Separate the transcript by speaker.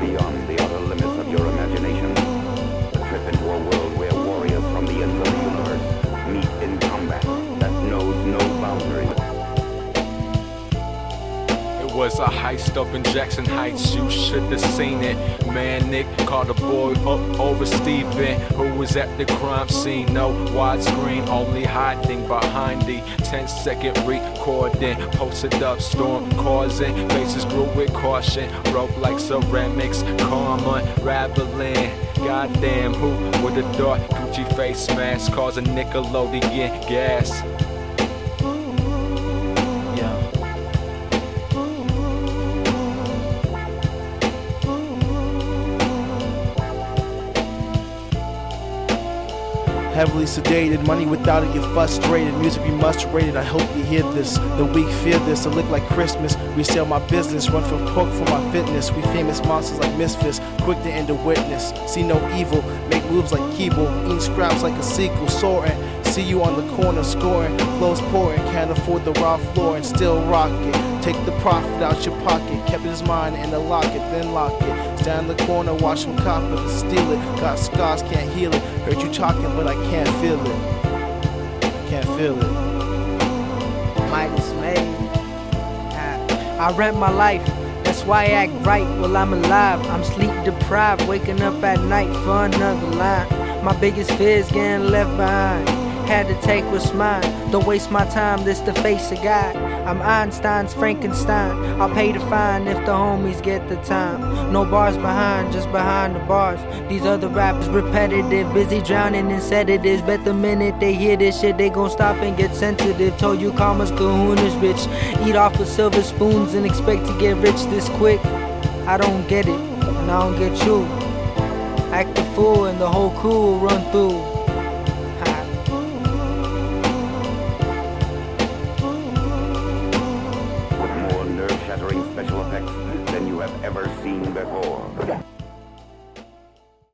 Speaker 1: beyond the iced up in Jackson Heights. You should have seen it. Man, Nick called a boy up over Steven, who was at the crime scene. No widescreen, only hiding behind the 10 second recording. Posted up, storm causing. Faces grew with caution. Rope like ceramics, karma unraveling. Goddamn, who would have thought Gucci face mask causing Nickelodeon gas?
Speaker 2: Heavily sedated, money without it, you're frustrated. Music we must rate it. I hope you hear this. The weak fear this. I look like Christmas. Resell my business, run from pork for my fitness. We famous monsters like misfits, quick to end a witness. See no evil, make moves like Knievel, eating scraps like a sequel, soaring. See you on the corner scoring, flows pouring, can't afford the raw floor and still rock it. Take the profit out your pocket, kept his mind in the locket, then lock it. Stand in the corner, watch him cop it steal it. Got scars, can't heal it. Heard you talking, but I can't feel it. Can't feel it.
Speaker 3: Midas made. I rent my life. That's why I act right while I'm alive. I'm sleep deprived, waking up at night for another line. My biggest fear is getting left behind. Had to take what's mine. Don't waste my time, this the face of God. I'm Einstein's Frankenstein. I'll pay the fine if the homies get the time. No bars behind, just behind the bars. These other rappers repetitive, busy drowning in sedatives. Bet the minute they hear this shit, they gon' stop and get sensitive. Told you karma's kahuna's bitch. Eat off of silver spoons and expect to get rich this quick. I don't get it, and I don't get you. Act the fool and the whole crew will run through.
Speaker 4: Have ever seen before.